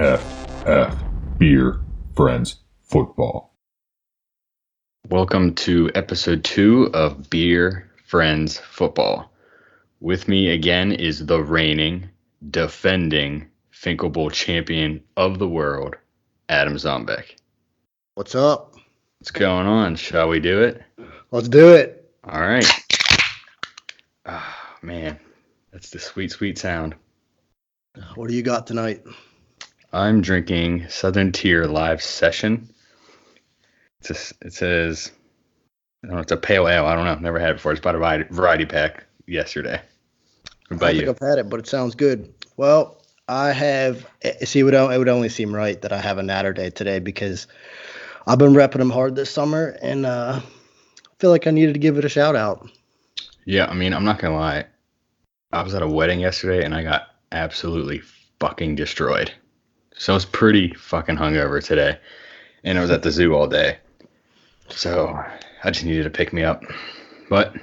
BFF, Beer Friends Football. Welcome to episode two of Beer Friends Football. With me again is the reigning, defending Finkel Bowl champion of the world, Adam Zombeck. What's up? What's going on? Shall we do it? Let's do it. All right. Oh, man, that's the sweet, sweet sound. What do you got tonight? I'm drinking Southern Tier Live Session. It's a, it says, I don't know, it's a pale ale. I don't know. Never had it before. It's about a variety, pack yesterday. What I about you? think I've had it, but it sounds good. Well, I have. eh, See, it would, it would only seem right that I have a natter day today because I've been repping them hard this summer, and uh, I feel like I needed to give it a shout out. Yeah, I mean, I'm not gonna lie. I was at a wedding yesterday and I got absolutely fucking destroyed. So I was pretty fucking hungover today, and I was at the zoo all day. So I just needed to pick me up. But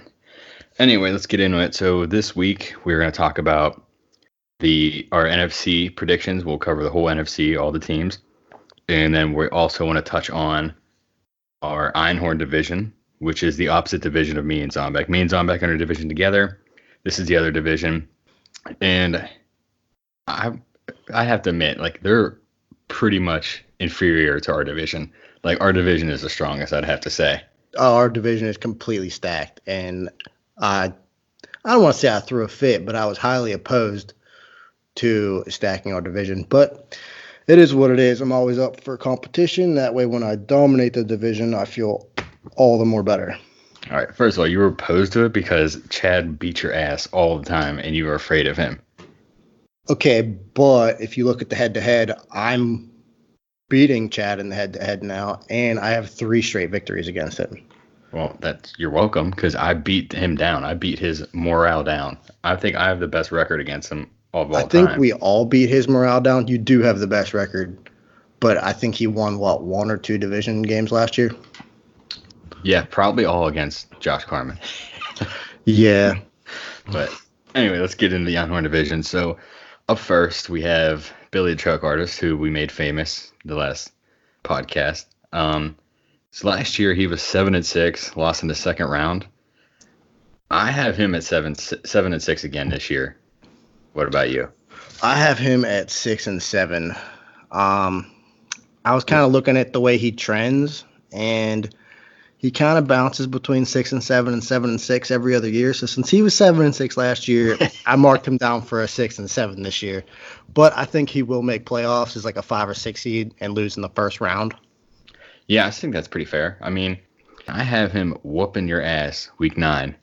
anyway, let's get into it. So this week we're gonna talk about the our NFC predictions. We'll cover the whole NFC, all the teams, and then we also want to touch on our Einhorn division, which is the opposite division of me and Zombeck. Me and Zombeck are in division together. This is the other division, and I I have to admit, like they're pretty much inferior to our division. Like our division is the strongest, I'd have to say. Oh, our division is completely stacked, and I I don't want to say I threw a fit, but I was highly opposed to stacking our division. But it is what it is. I'm always up for competition. That way, when I dominate the division, I feel all the more better. All right, first of all, you were opposed to it because Chad beat your ass all the time, and you were afraid of him. Okay, but if you look at the head to head, I'm beating Chad in the head to head now, and I have three straight victories against him. Well, that's you're welcome because I beat him down. I beat his morale down. I think I have the best record against him of all I think time. we all beat his morale down. You do have the best record, but I think he won what one or two division games last year. yeah, probably all against Josh Carmen. Yeah, But anyway, let's get into the Einhorn division. So up first, we have Billy the Truck Artist, who we made famous the last podcast. Um, so last year he was seven and six, lost in the second round. I have him at seven seven and six again this year. What about you? I have him at six and seven. Um, I was kind of looking at the way he trends, and he kind of bounces between six and seven and seven and six every other year. So since he was seven and six last year, I marked him down for a six and seven this year. But I think he will make playoffs as like a five or six seed and lose in the first round. Yeah, I think that's pretty fair. I mean, I have him whooping your ass week nine.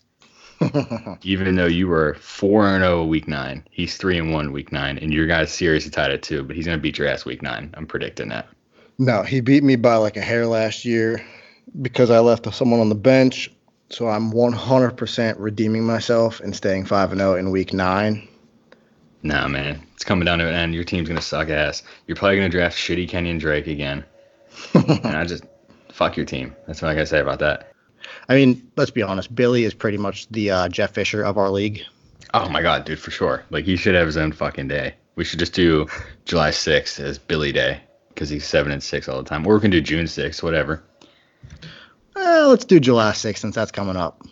Even though you were four and zero week nine, he's three and one week nine, and your guys seriously tied at two. But he's gonna beat your ass week nine. I'm predicting that. No, he beat me by like a hair last year because I left someone on the bench. So I'm 100% redeeming myself and staying 5 and 0 in week 9. Nah, man, it's coming down to an end. Your team's gonna suck ass. You're probably gonna draft shitty Kenyon Drake again, and I just fuck your team. That's what I gotta say about that. I mean, let's be honest, Billy is pretty much the uh, Jeff Fisher of our league. Oh my god, dude, for sure. Like he should have his own fucking day. We should just do July 6th as Billy Day because he's seven and six all the time, or we can do June 6th, whatever. Uh, let's do July 6th since that's coming up.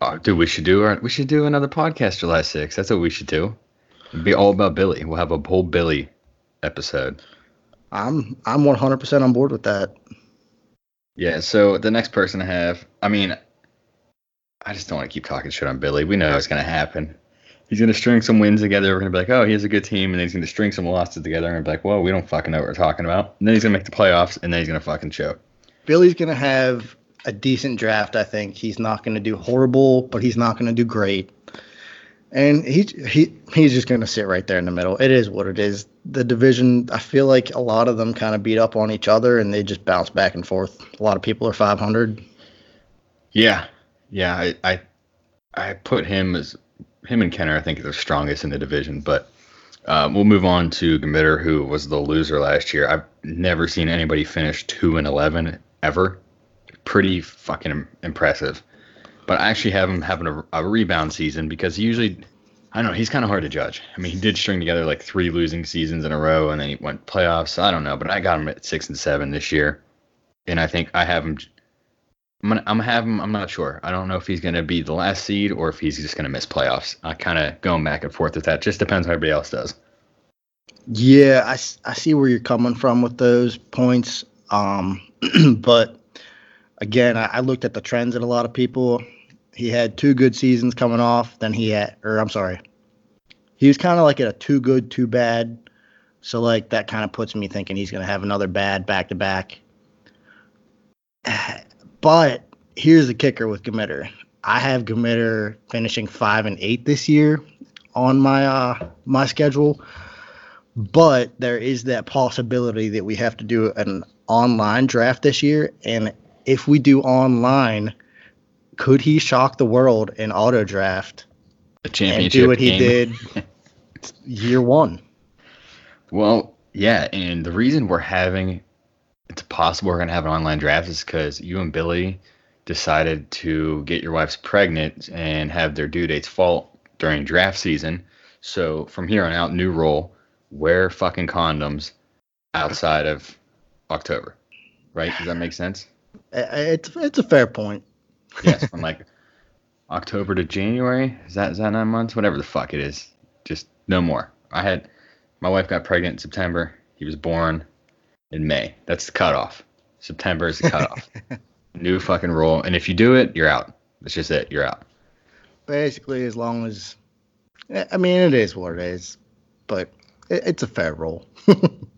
Oh, dude, we should do our, we should do another podcast July 6th. That's what we should do. It'd be all about Billy. We'll have a whole Billy episode. I'm I'm 100% on board with that. Yeah. So the next person I have, I mean, I just don't want to keep talking shit on Billy. We know it's gonna happen. He's gonna string some wins together. We're gonna be like, oh, he has a good team, and then he's gonna string some losses together, and be like, well, we don't fucking know what we're talking about. And then he's gonna make the playoffs, and then he's gonna fucking choke. Billy's going to have a decent draft, I think. He's not going to do horrible, but he's not going to do great. And he he he's just going to sit right there in the middle. It is what it is. The division, I feel like a lot of them kind of beat up on each other and they just bounce back and forth. A lot of people are 500. Yeah, yeah. I I, I put him as him and Kenner. I think are the strongest in the division, but. Uh, we'll move on to Gmitter, who was the loser last year. I've never seen anybody finish two and eleven ever. Pretty fucking impressive. But I actually have him having a, a rebound season because he usually I don't know. He's kind of hard to judge. I mean, he did string together like three losing seasons in a row, and then he went playoffs. I don't know, but I got him at six and seven this year, and I think I have him. I'm gonna, I'm him. I'm not sure. I don't know if he's gonna be the last seed or if he's just gonna miss playoffs. I kind of going back and forth with that. Just depends how everybody else does. Yeah, I, I see where you're coming from with those points. Um, but again, I, I looked at the trends in a lot of people. He had two good seasons coming off. Then he had, or I'm sorry, he was kind of like at a too good, too bad. So like that kind of puts me thinking he's going to have another bad back to back. But here's the kicker with Gemitter. I have Gemitter finishing five and eight this year on my uh my schedule but there is that possibility that we have to do an online draft this year and if we do online could he shock the world in auto draft The and championship do what he game. did year one Well, yeah, and the reason we're having it's possible we're gonna have an online draft is because you and Billy decided to get your wife's pregnant and have their due dates fall during draft season. So from here on out, new rule: wear fucking condoms outside of October. Right? Does that make sense? I- it's it's a fair point Yes, from like October to January. Is that is that nine months? Whatever the fuck it is. Just no more. I had my wife got pregnant in September. He was born in May. That's the cutoff. September is the cutoff. New fucking rule. And if you do it, you're out. That's just it. You're out. basically as long as i mean it is what it is but it, it's a fair rule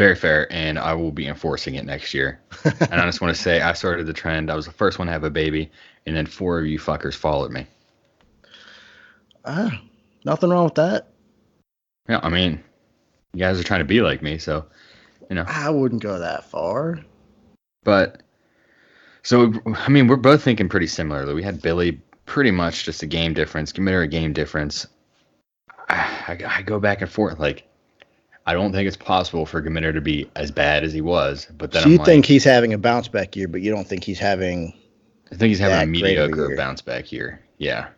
Very fair, and I will be enforcing it next year. and I just want to say I started the trend. I was the first one to have a baby, and then four of you fuckers followed me. ah, nothing wrong with that Yeah, I mean, you guys are trying to be like me, so you know. i wouldn't go that far But so I mean, we're both thinking pretty similarly. We had Billy pretty much just a game difference, Committer a game difference. I, I, I go back and forth. Like, I don't think it's possible for Gemitter to be as bad as he was. But then so I'm you like, think he's having a bounce back year but you don't think he's having I think he's having a of a mediocre bounce back year. Yeah,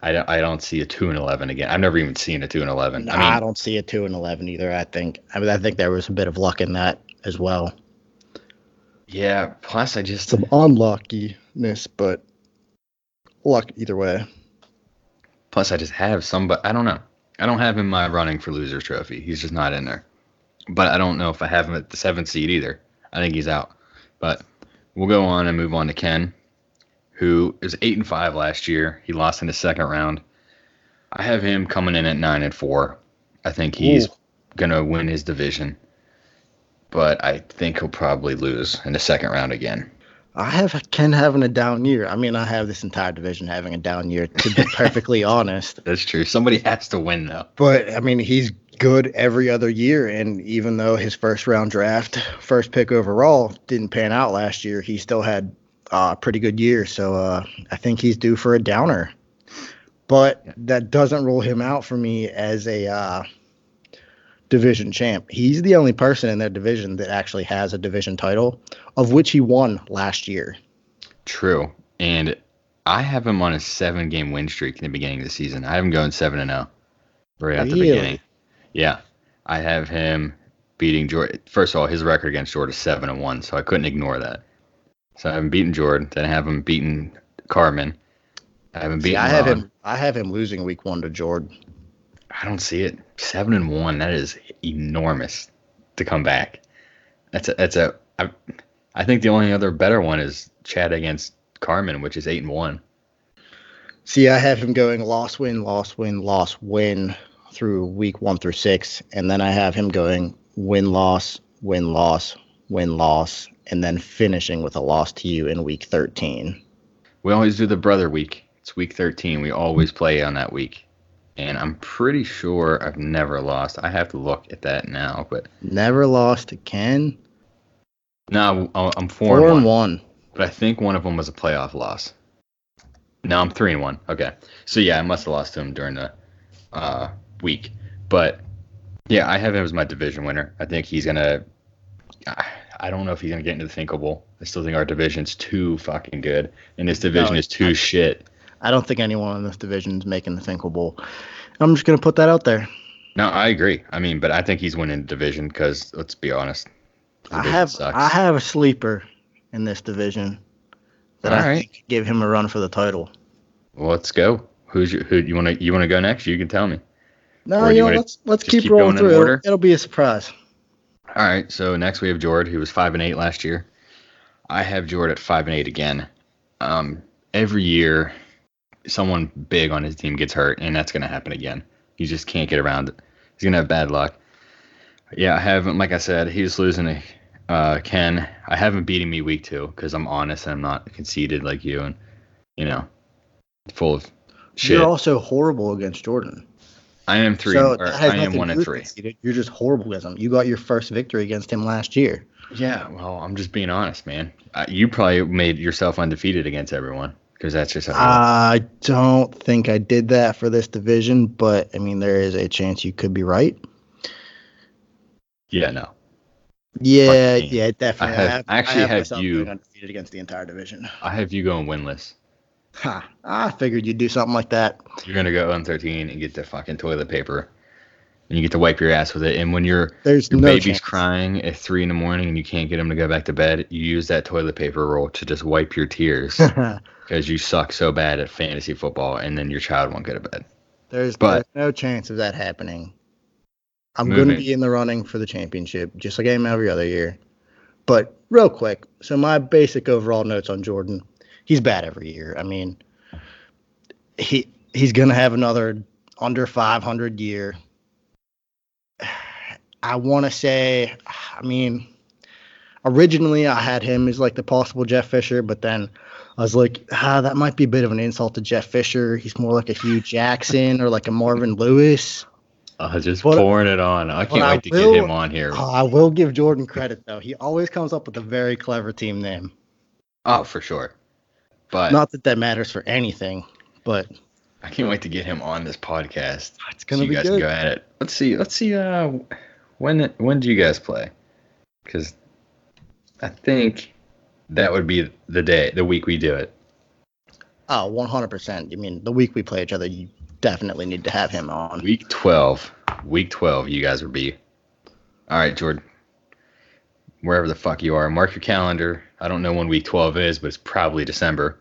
I don't, I don't see a two and eleven again. I've never even seen a two and eleven. Nah, I mean, I don't see a two and eleven either. I think I mean I think there was a bit of luck in that as well. yeah. Plus, I just Some unluckiness, but luck either way. Plus, I just have some, but I don't know. I don't have him in my running for losers trophy. He's just not in there. But I don't know if I have him at the seventh seed either. I think he's out. But we'll go on and move on to Ken, who is eight and five last year. He lost in the second round. I have him coming in at nine and four. I think he's Ooh. gonna win his division, but I think he'll probably lose in the second round again. I have Ken having a down year. I mean, I have this entire division having a down year, to be perfectly honest. That's true. Somebody has to win though. But I mean, he's good every other year, and even though his first round draft, first pick overall, didn't pan out last year, he still had uh, a pretty good year. So uh, I think he's due for a downer. But that doesn't rule him out for me as a uh, division champ. He's the only person in their division that actually has a division title, of which he won last year. True. And I have him on a seven game win streak in the beginning of the season. I have him going seven and zero right at the beginning. Yeah. I have him beating Jordan. First of all, his record against Jordan is seven and one, so I couldn't ignore that. So I have him beating Jordan, then I have him beating Carmen. I have him See, I have Ron. him. I have him losing week one to Jordan. I don't see it. Seven and one. That is enormous to come back. That's a. That's a. I, I think the only other better one is Chad against Carmen, which is eight and one. See, I have him going loss, win, loss, win, loss, win through week one through six, and then I have him going win, loss, win, loss, win, loss, and then finishing with a loss to you in week thirteen. We always do the brother week. It's week 13. We always play on that week. And I'm pretty sure I've never lost. I have to look at that now, but Never lost to Ken. no, I'm- four, Four, and, and one, one. But I think one of them was a playoff loss. No, I'm three and one. Okay, so yeah, I must have lost to him during the uh, week. But yeah, I have him as my division winner. I think he's gonna. I- I don't know if he's gonna get into the Finkel Bowl. I still think our division's too fucking good, and this division No, is too I- shit. I don't think anyone in this division is making the Finkel Bowl. I'm just gonna put that out there. No, I agree. I mean, but I think he's winning the division because let's be honest. I have sucks. I have a sleeper in this division that I All right. think give him a run for the title. Well, let's go. Who's your, who you want to you want to go next? You can tell me. No, you know, let's let's keep, keep rolling going in through. It'll, it'll be a surprise. All right. So next we have Jord, who was five and eight last year. I have Jord at five and eight again. Um, every year, someone big on his team gets hurt, and that's going to happen again. He just can't get around it. He's going to have bad luck. Yeah, I haven't. Like I said, he's losing to uh, Ken. I haven't beaten me week two because I'm honest and I'm not conceited like you, and you know, full of shit. You're also horrible against Jordan. I am three. so I am one and three. conceited. You're just horrible against him. You got your first victory against him last year. Yeah, well, I'm just being honest, man. Uh, you probably made yourself undefeated against everyone because that's just how. I don't think I did that for this division, but I mean, there is a chance you could be right. yeah, no. Yeah, yeah, definitely. I have- I actually have myself you- undefeated against the entire division. I have you going winless. Ha! I figured you'd do something like that. You're gonna go on 13 and get the fucking toilet paper, and you get to wipe your ass with it. And when your There's your no baby's chance. crying at three in the morning and you can't get him to go back to bed, you use that toilet paper roll to just wipe your tears because you suck so bad at fantasy football, and then your child won't go to bed. there's, But- there's no chance of that happening. I'm going to be in the running for the championship, just like I am every other year. But real quick, so my basic overall notes on Jordan, he's bad every year. I mean, he he's going to have another under 500 year. I want to say, I mean, originally I had him as like the possible Jeff Fisher, but then I was like, ah, that might be a bit of an insult to Jeff Fisher. He's more like a Hue Jackson or like a Marvin Lewis. Uh, just What- pouring it on. I can't what I wait to will- get him on here. Oh, I will give Jordan credit though. He always comes up with a very clever team name. Oh, for sure. But Not that that matters for anything, but I can't wait to get him on this podcast. it's So gonna you be guys good. can go at it. Let's see. Let's see. Uh, when when do you guys play? Because I think that would be the day, the week we do it. Oh, 100%. You mean the week we play each other, you definitely need to have him on. Week twelve. Week twelve. You guys would be. All right, Jordan. Wherever the fuck you are, mark your calendar. I don't know when week twelve is, but it's probably December.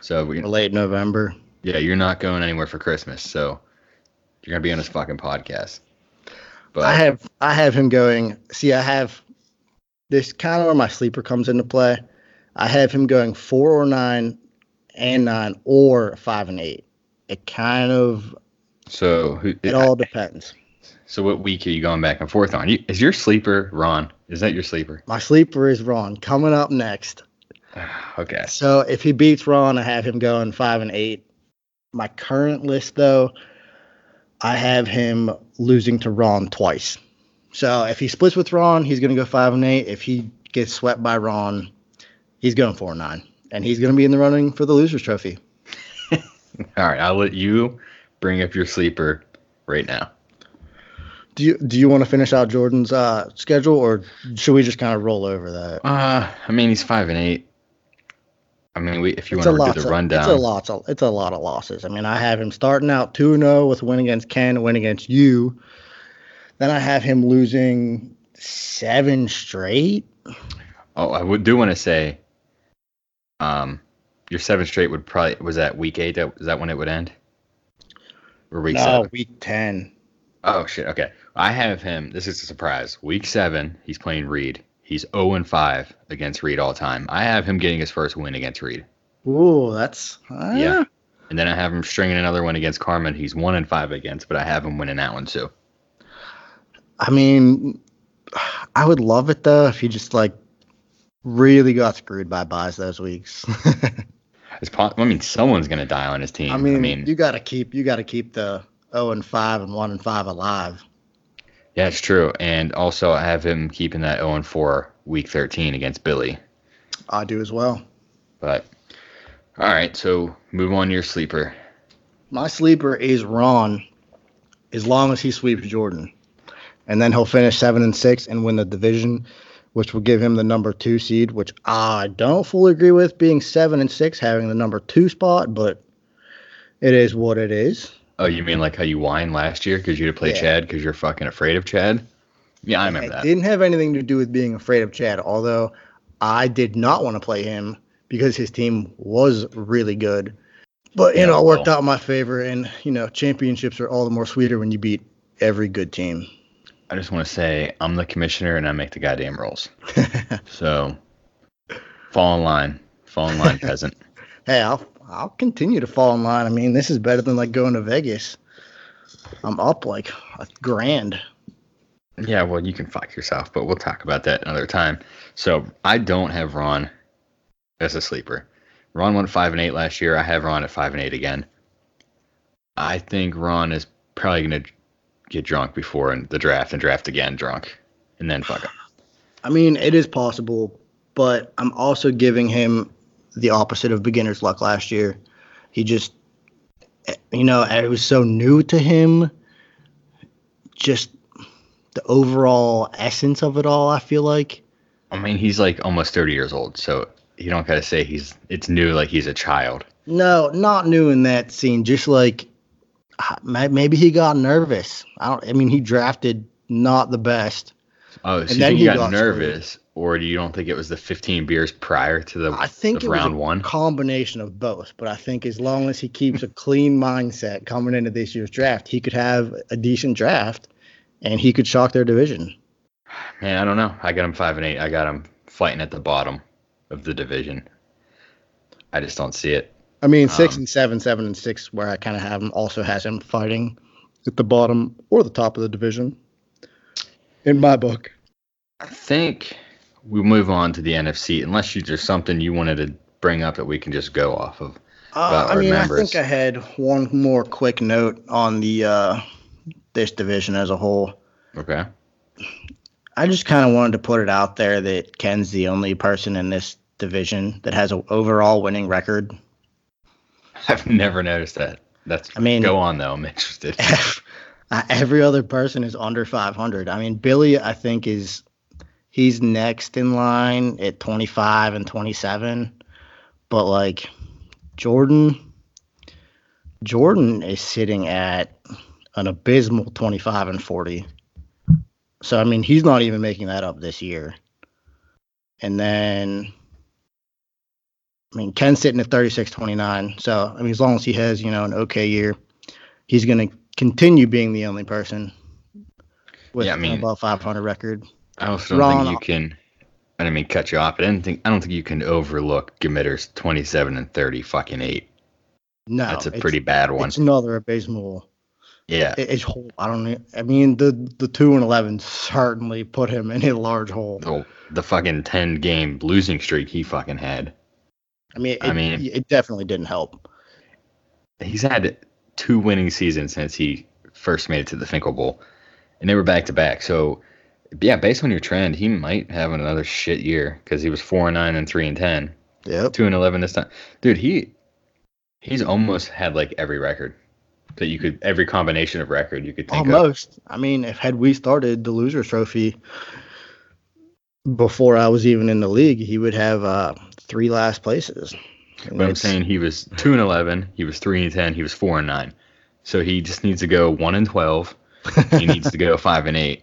So we, late November. yeah, you're not going anywhere for Christmas, so you're gonna be on this fucking podcast. But I have I have him going. See, I have this kind of where my sleeper comes into play. I have him going four or nine and nine or five and eight. It kind of so who? it all depends. So what week are you going back and forth on? You, is your sleeper Ron? Is that your sleeper? My sleeper is Ron coming up next. okay. So if he beats Ron, I have him going five and eight. My current list, though, I have him losing to Ron twice. So if he splits with Ron, he's going to go five and eight. If he gets swept by Ron, he's going four and nine, and he's going to be in the running for the losers trophy. All right. I'll let you bring up your sleeper right now. Do you do you want to finish out Jordan's uh, schedule, or should we just kind of roll over that? Uh, I mean he's five and eight. I mean, we, if you It's want to do the of- rundown, It's a lot. Of, it's a lot of losses. I mean, I have him starting out two and zero with a win against Ken, a win against you. Then I have him losing seven straight. oh, I would do want to say, um, your seven straight would probably was that week eight? That is that when it would end? Or week no, seven? week ten. Oh shit. Okay. I have him. This is a surprise. Week seven, he's playing Reed. He's 0 and 5 against Reed all time. I have him getting his first win against Reed. Ooh, that's uh, Yeah. And then I have him stringing another one against Carmen. He's 1 and 5 against, but I have him winning that one too. I mean, I would love it though if he just like really got screwed by buys those weeks. It's po- I mean, someone's going to die on his team. I mean, you got to keep you got to keep the zero and five and one and five alive. yeah, it's true. And also, I have him keeping that 0 and 4 week 13 against Billy. I do as well. But, all right. So move on to your sleeper. My sleeper is Ron, as long as he sweeps Jordan, and then he'll finish seven and six and win the division, which will give him the number two seed. Which I don't fully agree with being seven and six having the number two spot, but it is what it is. Oh, you mean like how you whined last year because you had to play Yeah. Chad because you're fucking afraid of Chad? Yeah, I remember It that. didn't have anything to do with being afraid of Chad, although I did not want to play him because his team was really good. But you Yeah, know, it worked well- out in my favor, and you know, championships are all the more sweeter when you beat every good team. I just want to say I'm the commissioner and I make the goddamn rules. So fall in line, fall in line, peasant. hey, I'll I'll continue to fall in line. I mean, this is better than like going to Vegas. I'm up like a grand. Yeah, well, you can fuck yourself, but we'll talk about that another time. So I don't have Ron as a sleeper. Ron went five and eight last year. I have Ron at five and eight again. I think Ron is probably gonna get drunk before and the draft and draft again drunk, and then fuck up. I mean, it is possible, but I'm also giving him the opposite of beginner's luck last year. He just, you know, it was so new to him. Just the overall essence of it all, I feel like. I mean, he's like almost thirty years old, so you don't gotta say he's it's new like he's a child. No, not new in that scene. Just like maybe he got nervous. I don't. I mean, he drafted not the best. Oh, so And then think he got, got nervous, or do you don't think it was the fifteen beers prior to the I think of it was a one? combination of both. But I think as long as he keeps a clean mindset coming into this year's draft, he could have a decent draft, and he could shock their division. Man, I don't know. I got him five and eight. I got him fighting at the bottom of the division. I just don't see it. I mean, six Um, and seven, seven and six, where I kind of have him, also has him fighting at the bottom or the top of the division. In my book. I think we move on to the NFC, unless you, there's something you wanted to bring up that we can just go off of. Uh, I mean, members. I think I had one more quick note on the uh, this division as a whole. Okay. I just kind of wanted to put it out there that Ken's the only person in this division that has an overall winning record. I've never noticed that. That's. I mean- go on though. I'm interested. Every other person is under 500. I mean, Billy, I think is he's next in line at 25 and 27, but like Jordan, Jordan is sitting at an abysmal 25 and 40. So I mean, he's not even making that up this year. And then I mean, Ken's sitting at 36 29. So I mean, as long as he has, you know, an okay year, he's going to continue being the only person with Yeah, I an mean- above 500 record. I also don't Ron- think you uh, can. I didn't mean cut you off, but I didn't think. I don't think you can overlook Gemitter's 27 and 30 fucking eight. No, That's a pretty bad one. It's another abysmal. Yeah. it- It's hole. I don't. I mean, the the two and eleven certainly put him in a large hole. The, the fucking 10 game losing streak he fucking had. I mean, it, I mean- it definitely didn't help. He's had two winning seasons since he first made it to the Finkel Bowl, and they were back to back. So, yeah, based on your trend, he might have another shit year because he was four and nine and three and ten, Yep. two and eleven this time. Dude, he he's almost had like every record that you could, every combination of record you could think of. Almost. I mean, if had we started the losers trophy before I was even in the league, he would have uh, three last places. And But I'm saying he was two and eleven, he was three and ten, he was four and nine. So he just needs to go one and twelve. he needs to go five and eight.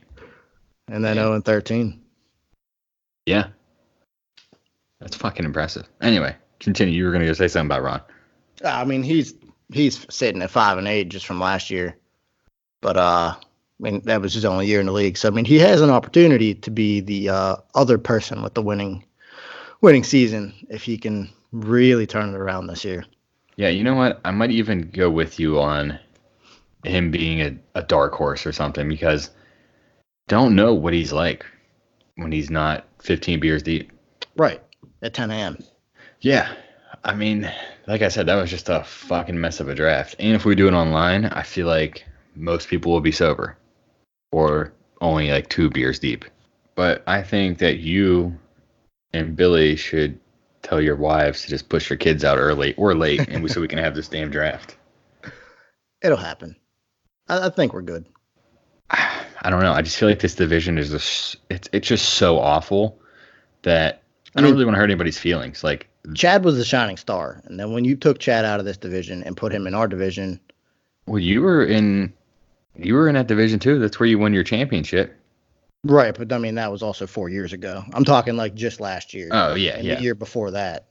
and then 0 and 13. Yeah. That's fucking impressive. Anyway, continue. You were gonna go say something about Ron. I mean, he's he's sitting at five and eight just from last year, but uh, I mean that was his only year in the league. So I mean, he has an opportunity to be the uh, other person with the winning winning season if he can really turn it around this year. Yeah, you know what? I might even go with you on him being a, a dark horse or something because don't know what he's like when he's not 15 beers deep. Right at 10 a.m. Yeah. I mean, like I said, that was just a fucking mess of a draft. And if we do it online, I feel like most people will be sober or only like two beers deep. But I think that you and Billy should tell your wives to just push your kids out early or late and we, so we can have this damn draft. It'll happen. I, I think we're good. I don't know. I just feel like this division is just it's it's just so awful that I I don't mean- really want to hurt anybody's feelings. Like Chad was the shining star, and then when you took Chad out of this division and put him in our division, Well, you were in you were in that division too. That's where you won your championship. Right, but I mean that was also four years ago. I'm talking like just last year. Oh yeah, and yeah. the year before that.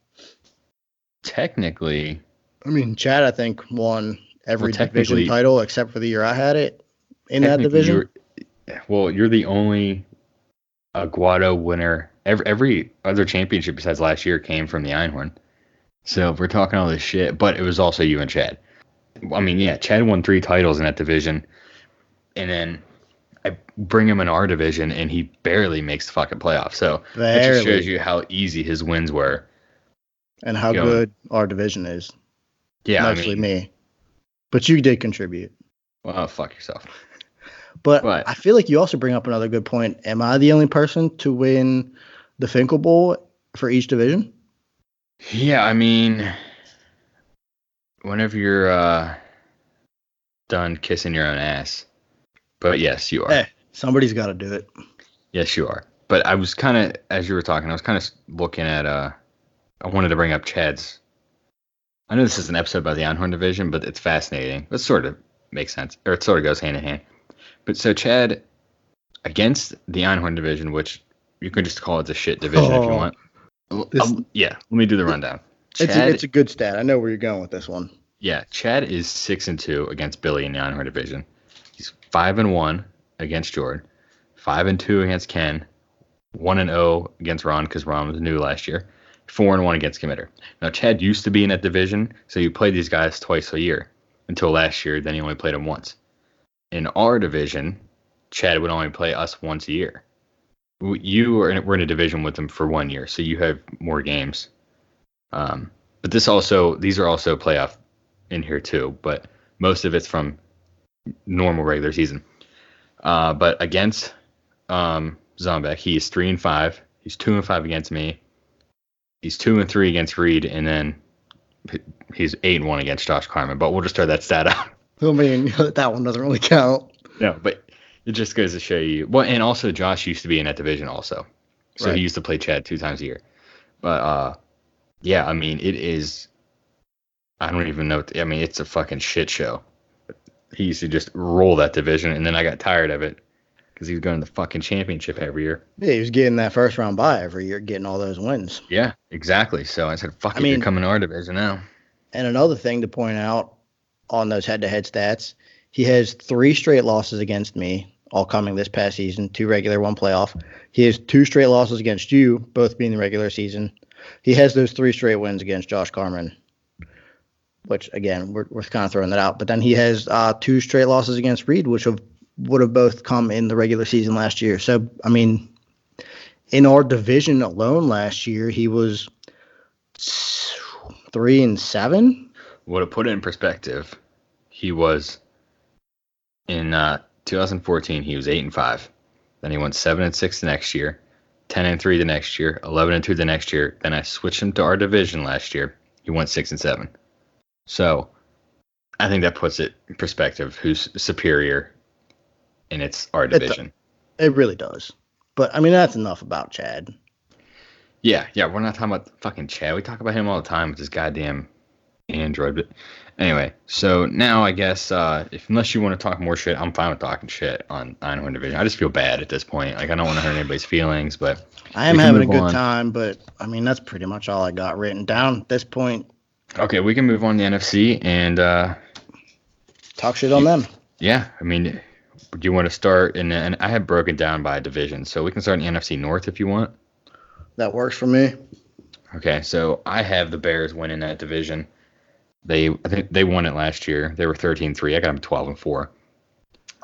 Technically, I mean, Chad, I think won every Well, division title except for the year I had it in that division. you're- well, you're the only Aguado winner. Every every other championship besides last year came from the Einhorn. So if we're talking all this shit, but it was also you and Chad. I mean, yeah, Chad won three titles in that division, and then I bring him in our division, and he barely makes the fucking playoff. So that just shows you how easy his wins were. and how going. good our division is. Yeah, mostly I mean, me. But you did contribute. well, fuck yourself. But But- I feel like you also bring up another good point. Am I the only person to win the Finkel Bowl for each division? Yeah, I mean, whenever you're uh, done kissing your own ass. But yes, you are. Eh. Somebody's got to do it. Yes, you are. But I was kind of, as you were talking, I was kind of looking at. uh I wanted to bring up Chad's. I know this is an episode about the Einhorn division, but it's fascinating. It sort of makes sense, or it sort of goes hand in hand. But so Chad, against the Einhorn division, which you can just call it the shit division if you Oh. want. This- um, yeah, let me do the rundown. It's a, it's a good stat. I know where you're going with this one. Yeah, Chad is six and two against Billy in the Einhorn division. He's five and one against Jordan, five and two against Ken, one and zero against Ron because Ron was new last year, four and one against Committer. Now Chad used to be in that division, so you played these guys twice a year until last year. Then he only played them once. In our division, Chad would only play us once a year. You are in, we're in a division with them for one year, so you have more games. Um, but this also these are also playoff in here too, but most of it's from normal regular season. Uh, but against um, Zombek, he is three and five. He's two and five against me. He's two and three against Reed, and then he's eight and one against Josh Carmen. But we'll just throw that stat out. I mean, that one doesn't really count. no, but it just goes to show you. Well, and also Josh used to be in that division also, so Right. he used to play Chad two times a year. But uh, yeah, I mean it is. I don't even know. I mean, it's a fucking shit show. He used to just roll that division, and then I got tired of it because he was going to the fucking championship every year. Yeah, he was getting that first round bye every year, getting all those wins. Yeah, exactly. So I said, "Fuck I it, mean- you're coming to our division now." And another thing to point out on those head to head stats, he has three straight losses against me, all coming this past season, two regular, one playoff. He has two straight losses against you, both being the regular season. He has those three straight wins against Josh Carmen, which again, we're, we're kind of throwing that out. But then he has uh, two straight losses against Reed, which have, would have both come in the regular season last year. So, I mean, in our division alone last year, he was three and seven. Well, to put it in perspective, he was in uh, 2014. He was eight and five. Then he went seven and six the next year, ten and three the next year, eleven and two the next year. Then I switched him to our division last year. He went six and seven. So, I think that puts it in perspective. Who's superior? in it's our does. division. It really does. But I mean, that's enough about Chad. Yeah, yeah, we're not talking about fucking Chad. We talk about him all the time with his goddamn Android. But anyway, so now I guess uh, if unless you want to talk more shit, I'm fine with talking shit on Einhorn Division. I just feel bad at this point. Like I don't want to hurt anybody's feelings, but I am having a good on. time, but I mean, that's pretty much all I got written down at this point. Okay, we can move on to the NFC and uh, Talk shit on them. yeah, I mean, do you want to start? And and I have broken down by division, so we can start in the NFC North if you want. That works for me. Okay, so I have the Bears winning that division. They I think they won it last year. They were 13-3. I got them 12 and 4.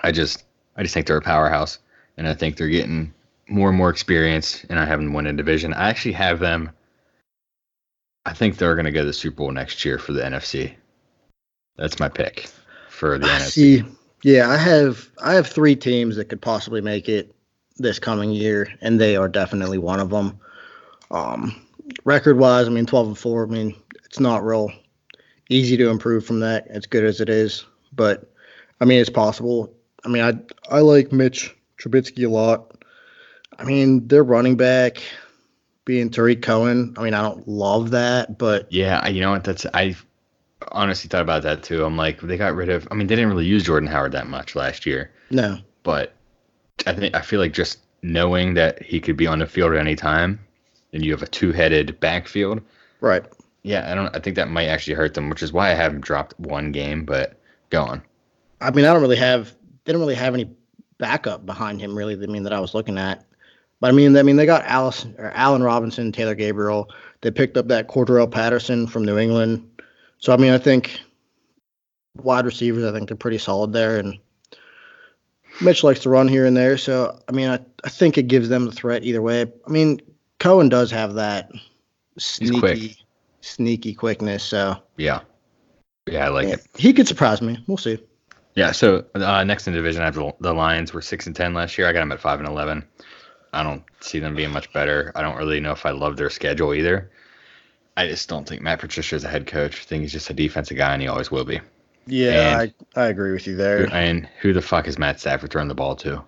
I just I just think they're a powerhouse and I think they're getting more and more experience and I have them win a division. I actually have them I think they're going to go to the Super Bowl next year for the NFC. That's my pick for the NFC. See, yeah, I have I have three teams that could possibly make it this coming year, and they are definitely one of them. Um, record wise, I mean, twelve and four. I mean, it's not real easy to improve from that. As good as it is, but I mean, it's possible. I mean, I I like Mitch Trubisky a lot. I mean, their running back being Tarik Cohen. I mean, I don't love that, but Yeah, I- you know what? That's I honestly thought about that too. I'm like, they got rid of. I mean, they didn't really use Jordan Howard that much last year, No. but I think I feel like just knowing that he could be on the field at any time, and you have a two-headed backfield. Right. Yeah, I don't. I think that might actually hurt them, which is why I haven't dropped one game. But go on. I mean, I don't really have they don't really have any backup behind him really. I mean that I was looking at, but I mean I mean they got Allison or Allen Robinson, Taylor Gabriel. They picked up that Cordarrelle Patterson from New England. So I mean I think wide receivers I think they're pretty solid there, and Mitch likes to run here and there. So I mean I I think it gives them the threat either way. I mean Cohen does have that sneaky quick. sneaky quickness. So Yeah, yeah, I like yeah, it. he could surprise me. We'll see. Yeah. So uh, next in division, I have the, the Lions. Were six and ten last year. I got them at five and eleven. I don't see them being much better. I don't really know if I love their schedule either. I just don't think Matt Patricia is a head coach. I think he's just a defensive guy, and he always will be. Yeah, And- I, I agree with you there. And who the fuck is Matt Stafford throwing the ball to?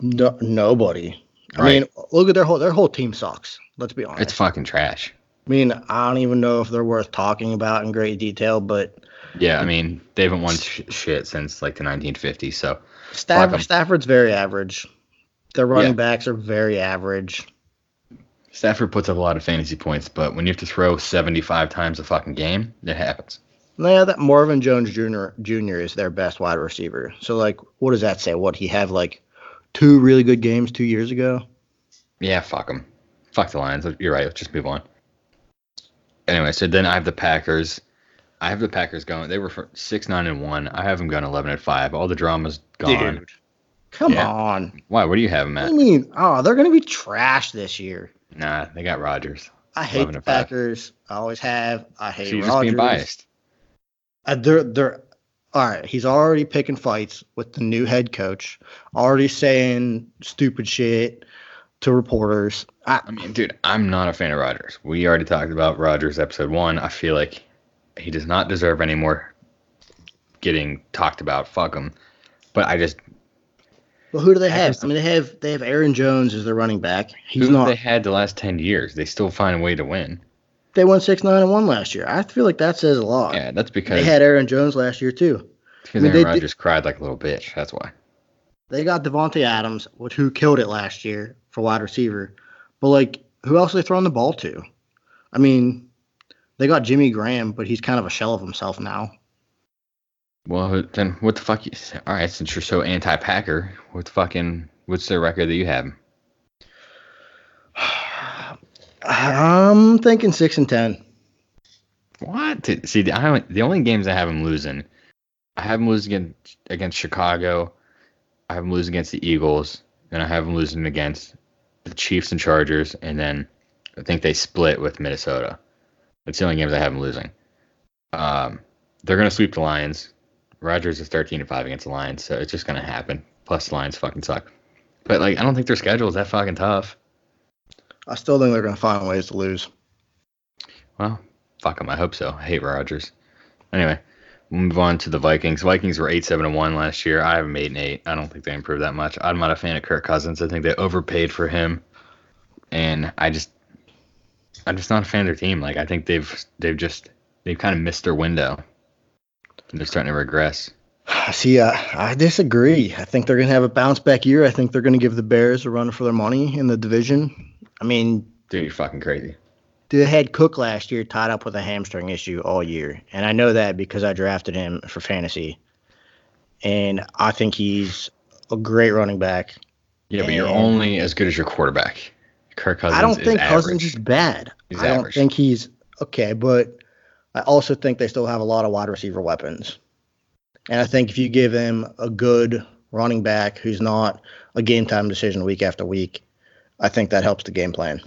No, nobody. I mean, look at their whole their whole team sucks. Let's be honest. It's fucking trash. I mean, I don't even know if they're worth talking about in great detail, but Yeah, I mean they haven't won sh- shit since like the 1950s. So Stafford, Stafford's very average. Their running Yeah. backs are very average. Stafford puts up a lot of fantasy points, but when you have to throw 75 times a fucking game, it happens. Yeah, that Marvin Jones Jr. Jr. is their best wide receiver. So, like, what does that say? What he have like two really good games two years ago? Yeah, fuck them. Fuck the Lions. You're right. Let's just move on. Anyway, so then I have the Packers. I have the Packers going. They were for six nine and one. I have them going eleven and five. All the drama's gone. Dude, come Yeah. on. Why? What do you have them at? you mean? Oh, they're gonna be trash this year. Nah, they got Rodgers. I hate 11 the. Packers. I always have. I hate So you're just being Rodgers. biased. Uh, they're they're all right. He's already picking fights with the new head coach. Already saying stupid shit to reporters. I, I mean, dude, I'm not a fan of Rodgers. We already talked about Rodgers episode one. I feel like he does not deserve any more getting talked about. Fuck him. But I just well, who do they have? I mean, they have they have Aaron Jones as their running back. He's who not. they had the last ten years. They still find a way to win. They won six nine and one last year. I feel like that says a lot. Yeah, that's because They had Aaron Jones last year too. because I mean, Aaron Rodgers cried like a little bitch. That's why. They got Davante Adams, which who killed it last year for wide receiver. But like, who else are they throwing the ball to? I mean, they got Jimmy Graham, but he's kind of a shell of himself now. Well, then what the fuck? You, all right, since you're so anti-Packer, what the fucking what's their record that you have? I'm thinking six and ten. What? See, the, I, the only games I have them losing, I have them losing against, against Chicago. I have them losing against the Eagles, and I have them losing against the Chiefs and Chargers, and then I think they split with Minnesota. That's the only games I have them losing. Um, they're gonna sweep the Lions. Rodgers is thirteen and five against the Lions, so it's just gonna happen. Plus, the Lions fucking suck. But like, I don't think their schedule is that fucking tough. I still think they're going to find ways to lose. Well, fuck them. I hope so. I hate Rodgers. Anyway, we'll move on to the Vikings. Vikings were eight seven and one last year. I have them eight and eight. I don't think they improved that much. I'm not a fan of Kirk Cousins. I think they overpaid for him, and I just, I'm just not a fan of their team. Like I think they've they've just they've kind of missed their window. They're starting to regress. See, uh, I disagree. I think they're going to have a bounce back year. I think they're going to give the Bears a run for their money in the division. I mean, Dude, you're fucking crazy. they had Cook last year tied up with a hamstring issue all year. And I know that because I drafted him for fantasy. And I think he's a great running back. Yeah, but you're only as good as your quarterback. Kirk Cousins. I don't is think average. Cousins is bad. He's I don't average. think he's okay, but I also think they still have a lot of wide receiver weapons. And I think if you give them a good running back who's not a game time decision week after week, I think that helps the game plan.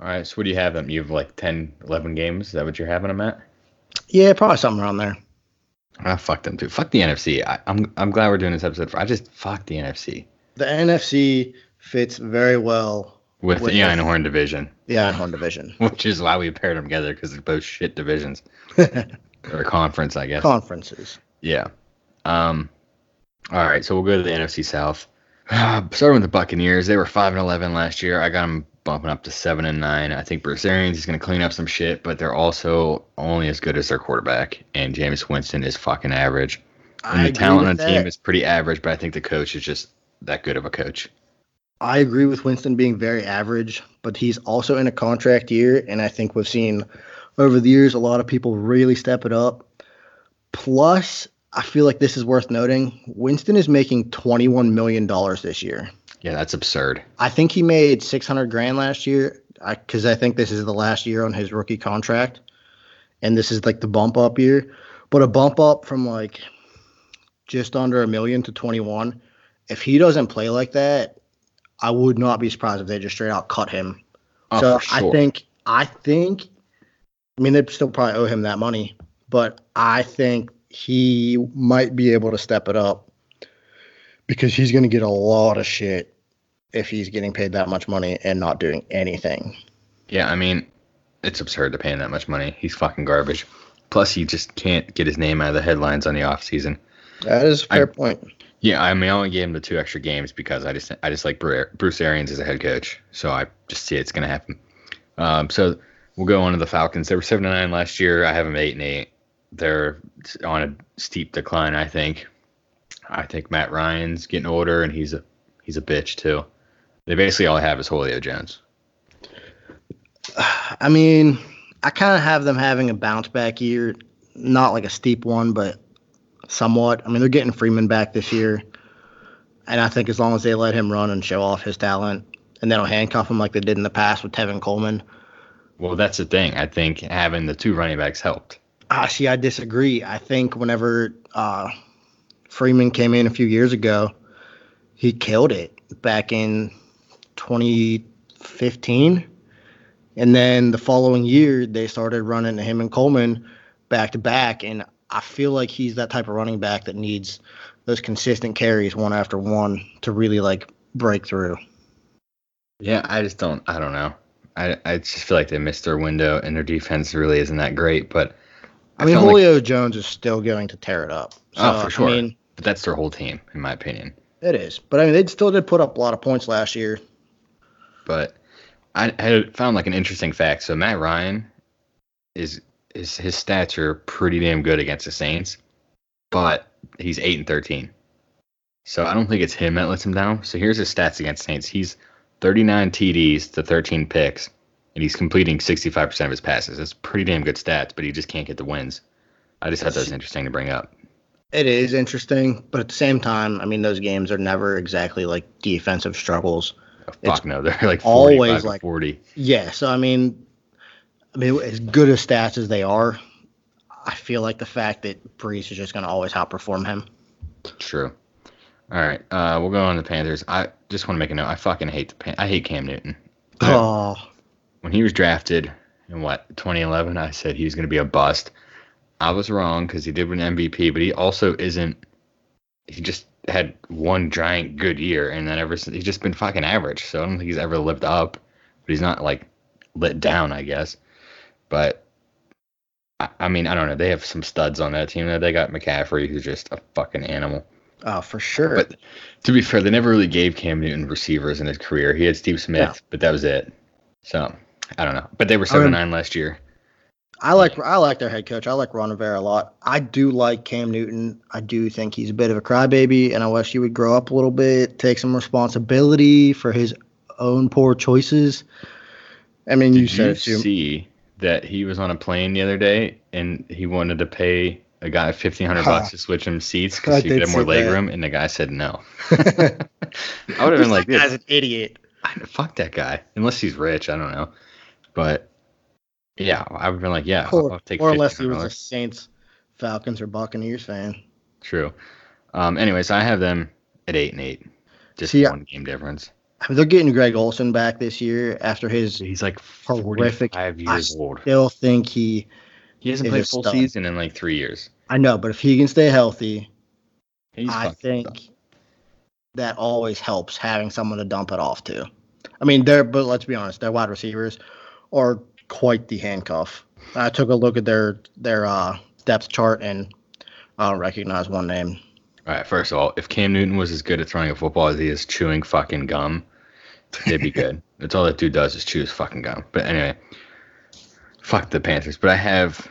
All right, so what do you have them? You have like 10, 11 games. Is that what you're having them at? Yeah, probably something around there. Ah, fuck them too. Fuck the NFC. I, I'm I'm glad we're doing this episode. For, I just fuck the NFC The NFC fits very well with, With the Einhorn division, the Einhorn division. which is why we paired them together because they're both shit divisions or conference, I guess. Conferences. yeah. Um. All right, so we'll go to the NFC South. Starting with the Buccaneers, they were five and eleven last year. I got them bumping up to seven and nine. I think Bruce Arians is going to clean up some shit, but they're also only as good as their quarterback, and Jameis Winston is fucking average. And I the talent on the team is pretty average, but I think the coach is just that good of a coach. I agree with Winston being very average, but he's also in a contract year, and I think we've seen over the years a lot of people really step it up. Plus, I feel like this is worth noting. Winston is making twenty-one million dollars this year. Yeah, that's absurd. I think he made six hundred grand last year, because I, think this is the last year on his rookie contract, and this is like the bump up year. But a bump up from like just under a million to twenty-one. If he doesn't play like that, I would not be surprised if they just straight out cut him. Oh, so sure. I think I think I mean they still probably owe him that money, but I think he might be able to step it up because he's going to get a lot of shit if he's getting paid that much money and not doing anything. Yeah, I mean, it's absurd to pay him that much money. He's fucking garbage. Plus, he just can't get his name out of the headlines on the off season. That is a fair I- point. Yeah, I mean, I only gave him the two extra games because I just I just like Bruce Arians as a head coach, so I just see it's gonna happen. Um, so we'll go on to the Falcons. They were seven and nine last year. I have them eight and eight. They're on a steep decline. I think. I think Matt Ryan's getting older, and he's a he's a bitch too. They basically all I have is Julio Jones. I mean, I kind of have them having a bounce back year, not like a steep one, but somewhat. I mean, they're getting Freeman back this year, and I think as long as they let him run and show off his talent, and they don't handcuff him like they did in the past with Tevin Coleman. Well, that's the thing. I think having the two running backs helped. Ah, see, I disagree. I think whenever uh, Freeman came in a few years ago, he killed it back in 2015. And then the following year, they started running him and Coleman back to back. And I feel like he's that type of running back that needs those consistent carries one after one to really like break through. Yeah, I just don't. I don't know. I I just feel like they missed their window, and their defense really isn't that great. But I mean, felt like- Julio Jones is still going to tear it up. Oh, for sure. I mean, but that's their whole team, in my opinion. it is. But I mean, they still did put up a lot of points last year. But I, I found like an interesting fact. So Matt Ryan is is his stats are pretty damn good against the Saints, but he's eight and thirteen. So I don't think it's him that lets him down. So here's his stats against Saints. He's 39 TDs to 13 picks, and he's completing 65% of his passes. That's pretty damn good stats, but he just can't get the wins. I just thought that was interesting to bring up. It is interesting, but at the same time, I mean, those games are never exactly like defensive struggles. Oh, It's fuck no, they're like 45 always like- 40. Yeah, so I mean, I mean, as good as stats as they are, I feel like the fact that Brees is just going to always outperform him. True. All right, uh, we'll go on to the Panthers. I just want to make a note. I fucking hate the Pan- I hate Cam Newton. Oh, When he was drafted in what 2011, I said he was going to be a bust. I was wrong because he did win MVP, but he also isn't. He just had one giant good year, and then ever since he's just been fucking average. So I don't think he's ever lived up. But he's not like let down, I guess. But I, I mean, I don't know. They have some studs on that team. They got McCaffrey, who's just a fucking animal. oh, for sure. But to be fair, they never really gave Cam Newton receivers in his career. He had Steve Smith, Yeah. but that was it. So I don't know. But they were seven nine last year. I like I like their head coach. I like Ron Rivera a lot. I do like Cam Newton. I do think he's a bit of a crybaby, and I wish he would grow up a little bit, take some responsibility for his own poor choices. I mean, you said you it too. see that he was on a plane the other day and he wanted to pay a guy fifteen hundred bucks to switch him seats because he could have more see leg that. room, and the guy said no. I would have been like, that guy's an idiot. fuck that guy, unless he's rich. I don't know, but yeah, I would have been like, yeah, I'll, Or, I'll take or unless he was a Saints, Falcons, or Buccaneers fan. True. Um. Anyways, I have them at eight and eight, just See, one game difference. I mean, they're getting Greg Olsen back this year after his. He's like Horrific. 45 I years old. Still think he. He hasn't played a full stud. season in like three years. I know, but if he can stay healthy, He's I think stud. that always helps having someone to dump it off to. I mean, they're but let's be honest, their wide receivers are quite the handcuff. I took a look at their their uh, depth chart and I don't recognize one name. All right. First of all, if Cam Newton was as good at throwing a football as he is chewing fucking gum, they'd be good. That's all that dude does is chew his fucking gum. But anyway, fuck the Panthers. But I have.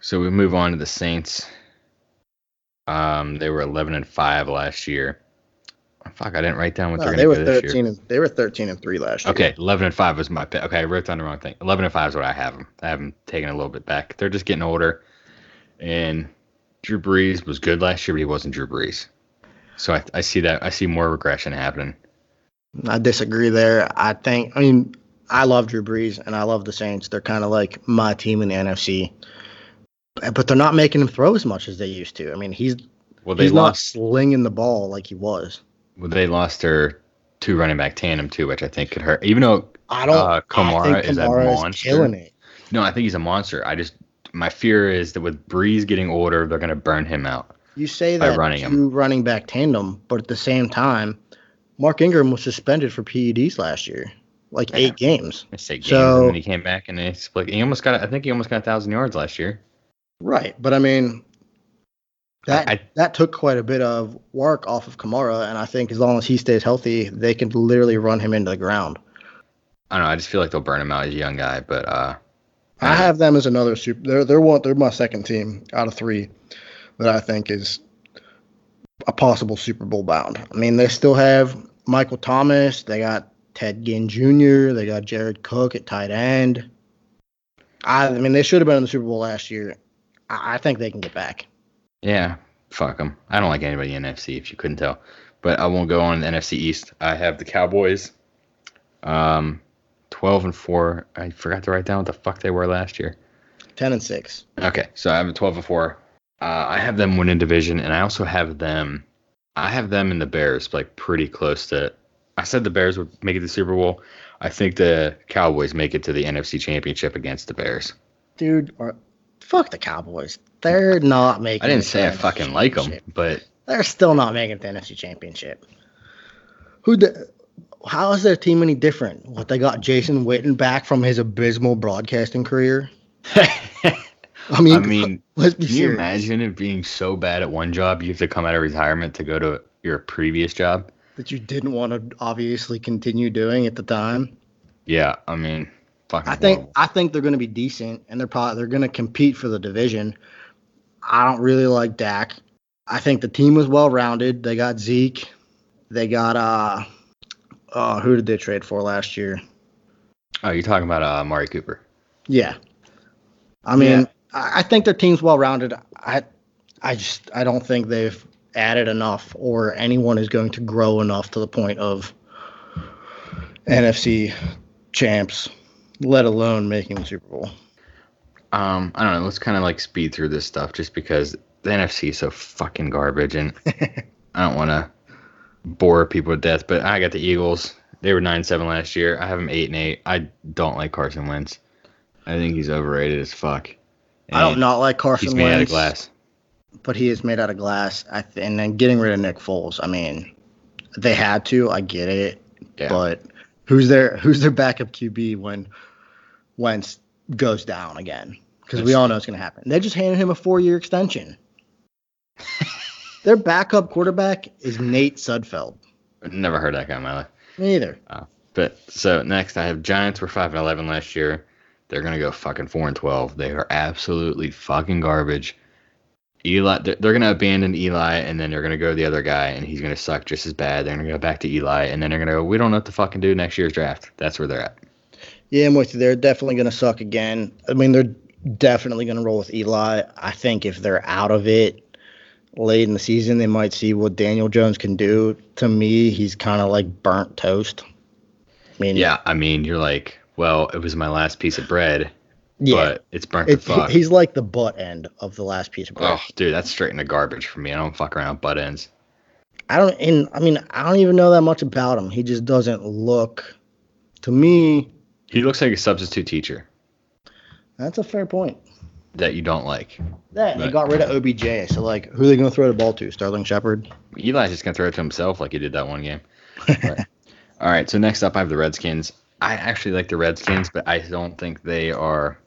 So we move on to the Saints. Um, they were 11 and five last year. Fuck, I didn't write down what No, they're they were do this year. thirteen and they were thirteen and three last year. Okay, 11 and 5 was my pick. Okay, I wrote down the wrong thing. 11 and 5 is what I have them. I have them taken a little bit back. They're just getting older. And Drew Brees was good last year, but he wasn't Drew Brees. So I, I see that. I see more regression happening. I disagree there. I think I mean I love Drew Brees and I love the Saints. They're kind of like my team in the NFC. But they're not making him throw as much as they used to. I mean, he's Well, they he's not lost. slinging the ball like he was. Well, they lost their two running back tandem too, which I think could hurt. Even though I don't. Uh, Kamara I think is a Kamara monster. killing it. no, I think he's a monster. I just my fear is that with Brees getting older, they're gonna burn him out. You say that running two running back tandem, but at the same time, Mark Ingram was suspended for PEDs last year, like Yeah. eight games. I say games, So- and then he came back and he split. He almost got. I think he almost got a thousand yards last year. Right, but I mean, that I- that took quite a bit of work off of Kamara, and I think as long as he stays healthy, they can literally run him into the ground. I don't know. I just feel like they'll burn him out as a young guy, but uh, I have them as another super. They're they're one. They're my second team out of three that I think is a possible Super Bowl bound. I mean, they still have Michael Thomas. They got Ted Ginn Jr. They got Jared Cook at tight end. I, I mean, they should have been in the Super Bowl last year. I, I think they can get back. Yeah, fuck them. I don't like anybody in NFC if you couldn't tell. But I won't go on the NFC East. I have the Cowboys, um, twelve and four. I forgot to write down what the fuck they were last year. Ten and six. Okay, so I have a twelve and four. Uh, I have them winning division, and I also have them. I have them and the Bears like pretty close to. I said the Bears would make it to the Super Bowl. I think the Cowboys make it to the NFC Championship against the Bears. dude, or fuck the Cowboys. They're not making. I didn't say I the fucking like them, but They're still not making it to the NFC Championship. Who? The, how is their team any different? What they got Jason Witten back from his abysmal broadcasting career. I mean, I mean, let's be Can you imagine it being so bad at one job you have to come out of retirement to go to your previous job? that you didn't want to obviously continue doing at the time. Yeah, I mean, fucking. I think horrible. I think they're going to be decent, and they're probably they're going to compete for the division. I don't really like Dak. I think the team was well rounded. They got Zeke. They got uh, uh, who did they trade for last year? Oh, you're talking about uh, Mari Cooper. Yeah, I mean, Yeah. I, I think their team's well rounded. I, I just I don't think they've added enough, or anyone is going to grow enough to the point of NFC champs, let alone making the Super Bowl. Um, I don't know. Let's kind of like speed through this stuff just because the NFC is so fucking garbage, and I don't want to bore people to death. But I got the Eagles. They were nine seven last year. I have them eight and eight. I don't like Carson Wentz. I think he's overrated as fuck. I don't not like Carson He's made out of glass. but he is made out of glass. I th- and then getting rid of Nick Foles. I mean, they had to. I get it, Yeah. but who's their who's their backup QB when Wentz goes down again? Because we all know it's going to happen. They just handed him a four year extension. their backup quarterback is Nate Sudfeld. Never heard that guy in my life. Me either. Uh, but so next, I have Giants were five and eleven last year. They're gonna go fucking four and twelve. They are absolutely fucking garbage. Eli, they're, they're gonna abandon Eli, and then they're gonna go to the other guy, and he's gonna suck just as bad. They're gonna go back to Eli, and then they're gonna go. We don't know what to fucking do next year's draft. That's where they're at. Yeah, I'm with you. They're definitely going to suck again. I mean, they're definitely going to roll with Eli. I think if they're out of it late in the season, they might see what Daniel Jones can do. To me, he's kind of like burnt toast. I mean, Yeah, I mean, you're like, well, it was my last piece of bread, yeah. but it's burnt It's, fuck. he's like the butt end of the last piece of bread. oh, dude, that's straight into garbage for me. I don't fuck around with butt ends. I don't, and I mean, I don't even know that much about him. He just doesn't look, to me, He looks like a substitute teacher that's a fair point. That you don't like. That they got rid of OBJ, so like, who are they going to throw the ball to? Sterling Shepard. Eli's just gonna throw it to himself like he did that one game. But- all right, so next up I have the Redskins. I actually like the Redskins, but I don't think they are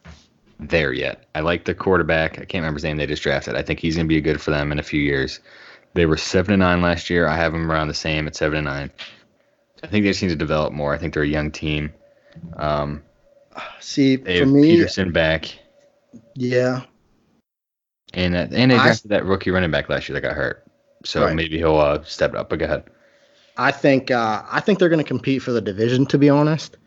there yet. I like the quarterback. I can't remember his name. They just drafted. I think he's gonna be good for them in a few years. They were seven and nine last year. I have them around the same at seven and nine. I think they just need to develop more. I think they're a young team. Um, See, for me, Peterson back, yeah, and uh, and they I- drafted that rookie running back last year that got hurt. So Right. maybe he'll uh, step it up. But go ahead. I think uh, I think they're going to compete for the division. To be honest,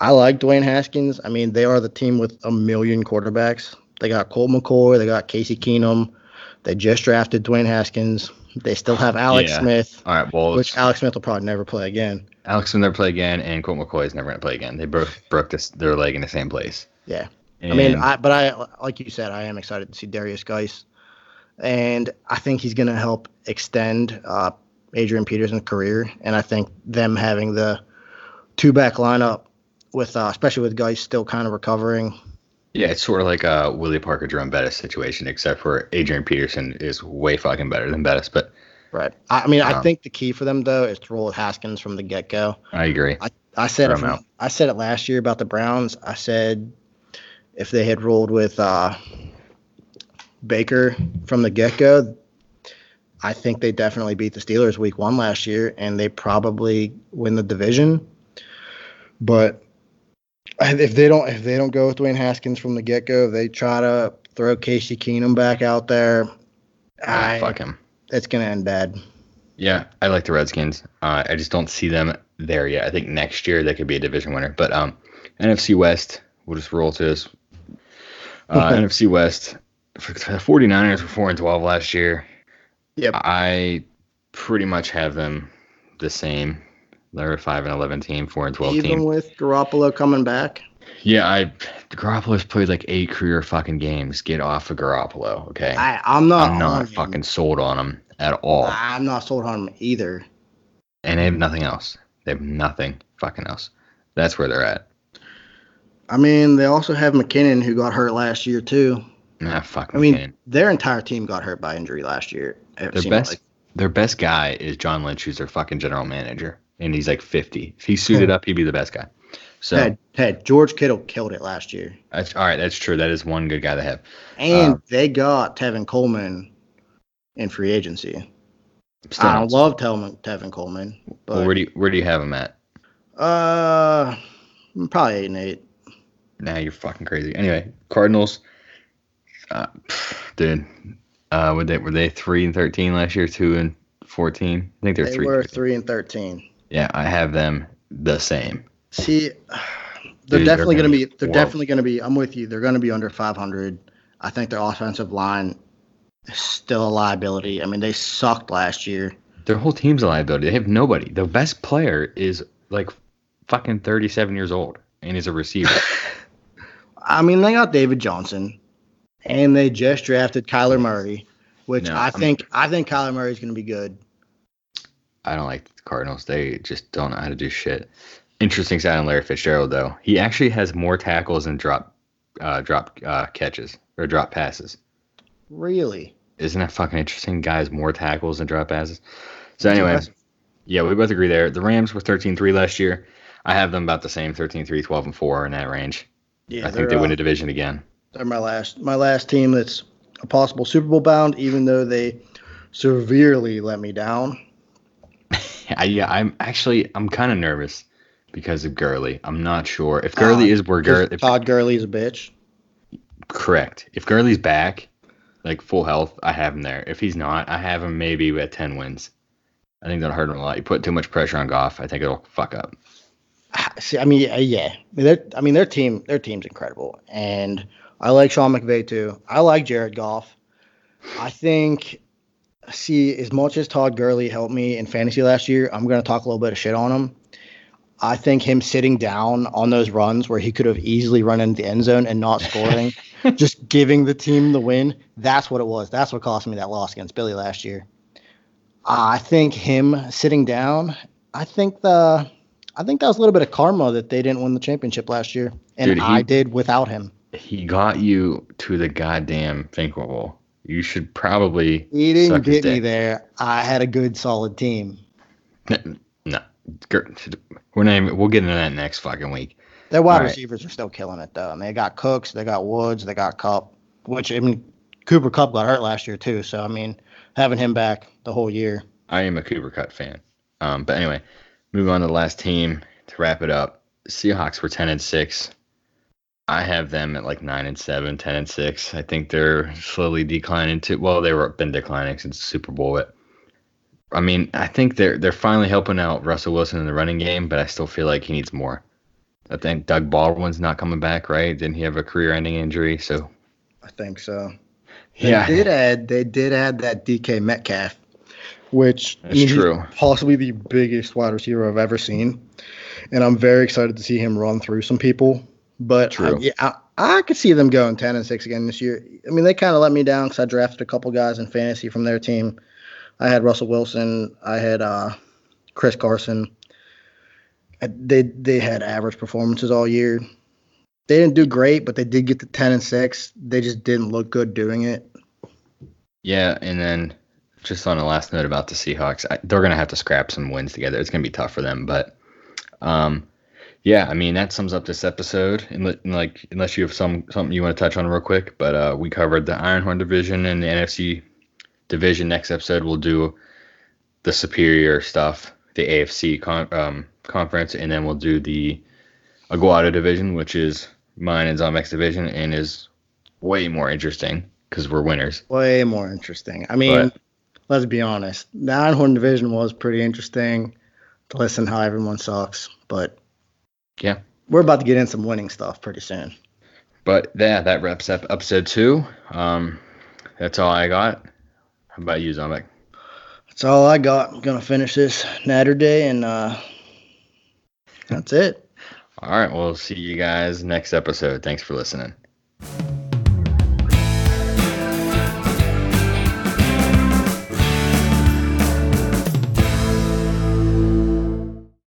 I like Dwayne Haskins. I mean, they are the team with a million quarterbacks. They got Colt McCoy. They got Casey Keenum. They just drafted Dwayne Haskins. They still have Alex Yeah. Smith, All right. Well, which Alex Smith will probably never play again. Alex will never play again, and Colt McCoy is never going to play again. They broke broke this, their leg in the same place. Yeah. And I mean, I but I like you said, I am excited to see Derrius Guice, and I think he's going to help extend uh, Adrian Peterson's career. And I think them having the two back lineup with, uh, especially with Guice still kind of recovering. yeah, it's sort of like a Willie Parker, Jerome Bettis situation, except for Adrian Peterson is way fucking better than Bettis. But Right. I, I mean, I Um, think the key for them though is to roll with Haskins from the get go. I agree. I said it. From. I said it last year about the Browns. I said if they had rolled with uh, Baker from the get go, I think they definitely beat the Steelers week one last year, and they probably win the division. But if they don't, if they don't go with Dwayne Haskins from the get go, they try to throw Casey Keenum back out there. Ah, I, fuck him. it's gonna end bad. Yeah, I like the Redskins. Uh, I just don't see them there yet. I think next year they could be a division winner. But um, NFC West, we'll just roll to this. Uh, NFC West, for the 49ers were 4 and 12 last year. Yep. I pretty much have them the same. They're a 5 and 11 team, 4 and 12 Even team. with Garoppolo coming back. Yeah, I Garoppolo's played like eight career fucking games. Get off of Garoppolo, okay? I, I'm not. I'm not him. fucking sold on him at all. I'm not sold on him either. And they have nothing else. They have nothing fucking else. That's where they're at. I mean, they also have McKinnon who got hurt last year too. Nah, fuck I mean, their entire team got hurt by injury last year. It Their best like. their best guy is John Lynch, who's their fucking general manager. And he's like 50. If he suited up, he'd be the best guy. So, Had, had George Kittle killed it last year, that's, all right, that's true. That is one good guy to have. and Um, they got Tevin Coleman in free agency. I not- love Tevin, Tevin Coleman, but well, where do you where do you have him at? uh, probably eight and eight. Now you're fucking crazy. Anyway, Cardinals, uh, pff, dude, uh, were they were they three and thirteen last year? Two and fourteen? I think they're They three. were three and thirteen. Yeah, I have them the same. See, they're Dude, they're definitely gonna going to be. They're definitely going to be. I'm with you. They're going to be under 500. I think their offensive line is still a liability. I mean, they sucked last year. Their whole team's a liability. They have nobody. The best player is like fucking 37 years old and is a receiver. I mean, they got David Johnson, and they just drafted Kyler Murray, which No, I I'm- think I think Kyler Murray is going to be good. I don't like the Cardinals. They just don't know how to do shit. Interesting side on Larry Fitzgerald though. He actually has more tackles and drop uh, drop uh, catches or drop passes. Really? Isn't that fucking interesting? Guys, more tackles and drop passes. So That's anyway, impressive. yeah, we both agree there. The Rams were 13-3 last year. I have them about the same, 13-3, 12 and 4 in that range. Yeah, I think they uh, win a division again. They're my last my last team that's a possible Super Bowl bound, even though they severely let me down. I, yeah, I'm actually I'm kind of nervous because of Gurley. I'm not sure if Gurley Uh, is where Gurley. If, Todd Gurley's a bitch. correct. If Gurley's back, like full health, I have him there. If he's not, I have him maybe at ten wins. I think that'll hurt him a lot. You put too much pressure on Goff, I think it'll fuck up. See, I mean, yeah. I mean, their, I mean, their team, their team's incredible, and I like Sean McVay too. I like Jared Goff. I think, see, as much as Todd Gurley helped me in fantasy last year, I'm going to talk a little bit of shit on him. I think him sitting down on those runs where he could have easily run into the end zone and not scoring, just giving the team the win. That's what it was. That's what cost me that loss against Billy last year. I think him sitting down. I think the I think that was a little bit of karma that they didn't win the championship last year, and Dude, he- I did without him. He got you to the goddamn Finkel Bowl. You should probably He didn't get me there. I had a good, solid team. No, Gur- we're not. Even, we'll get into that next fucking week. Their wide All right. receivers are still killing it though. And they got Cooks, they got Woods, they got Kupp. Which I mean, Cooper Kupp got hurt last year too. So I mean, having him back the whole year. I am a Cooper Kupp fan. Um, but anyway, Move on to the last team to wrap it up. Seahawks were 10 and 6. I have them at like 9 and 7, 10 and 6. I think they're slowly declining to well, they were been declining since the Super Bowl, but I mean, I think they're they're finally helping out Russell Wilson in the running game, but I still feel like he needs more. I think Doug Baldwin's not coming back, right? Didn't he have a career-ending injury? So I think so. They yeah, did add they did add that DK Metcalf, which That's true. he's possibly the biggest wide receiver I've ever seen, and I'm very excited to see him run through some people. But True. I, yeah, I, I could see them going ten and six again this year. I mean, they kind of let me down because I drafted a couple guys in fantasy from their team. I had Russell Wilson. I had uh, Chris Carson. I- They they had average performances all year. They didn't do great, but they did get to ten and six. They just didn't look good doing it. yeah, and then just on a last note about the Seahawks, I, they're gonna have to scrap some wins together. It's gonna be tough for them, but um, yeah, I mean that sums up this episode. And like, unless you have some something you want to touch on real quick, but uh, we covered the Einhorn division and the NFC division. Next episode, we'll do the superior stuff, the AFC con- um, conference, and then we'll do the Aguado division, which is mine and Zombeck's division, and is way more interesting because we're winners. way more interesting. I mean, But- let's be honest. The Einhorn division was pretty interesting to listen how everyone sucks, but Yeah. we're about to get in some winning stuff pretty soon. But yeah, that wraps up episode two. Um, that's all I got. How about you, Zombek? That's all I got. I'm gonna finish this natter day, and uh, that's it. All right, we'll see you guys next episode. Thanks for listening.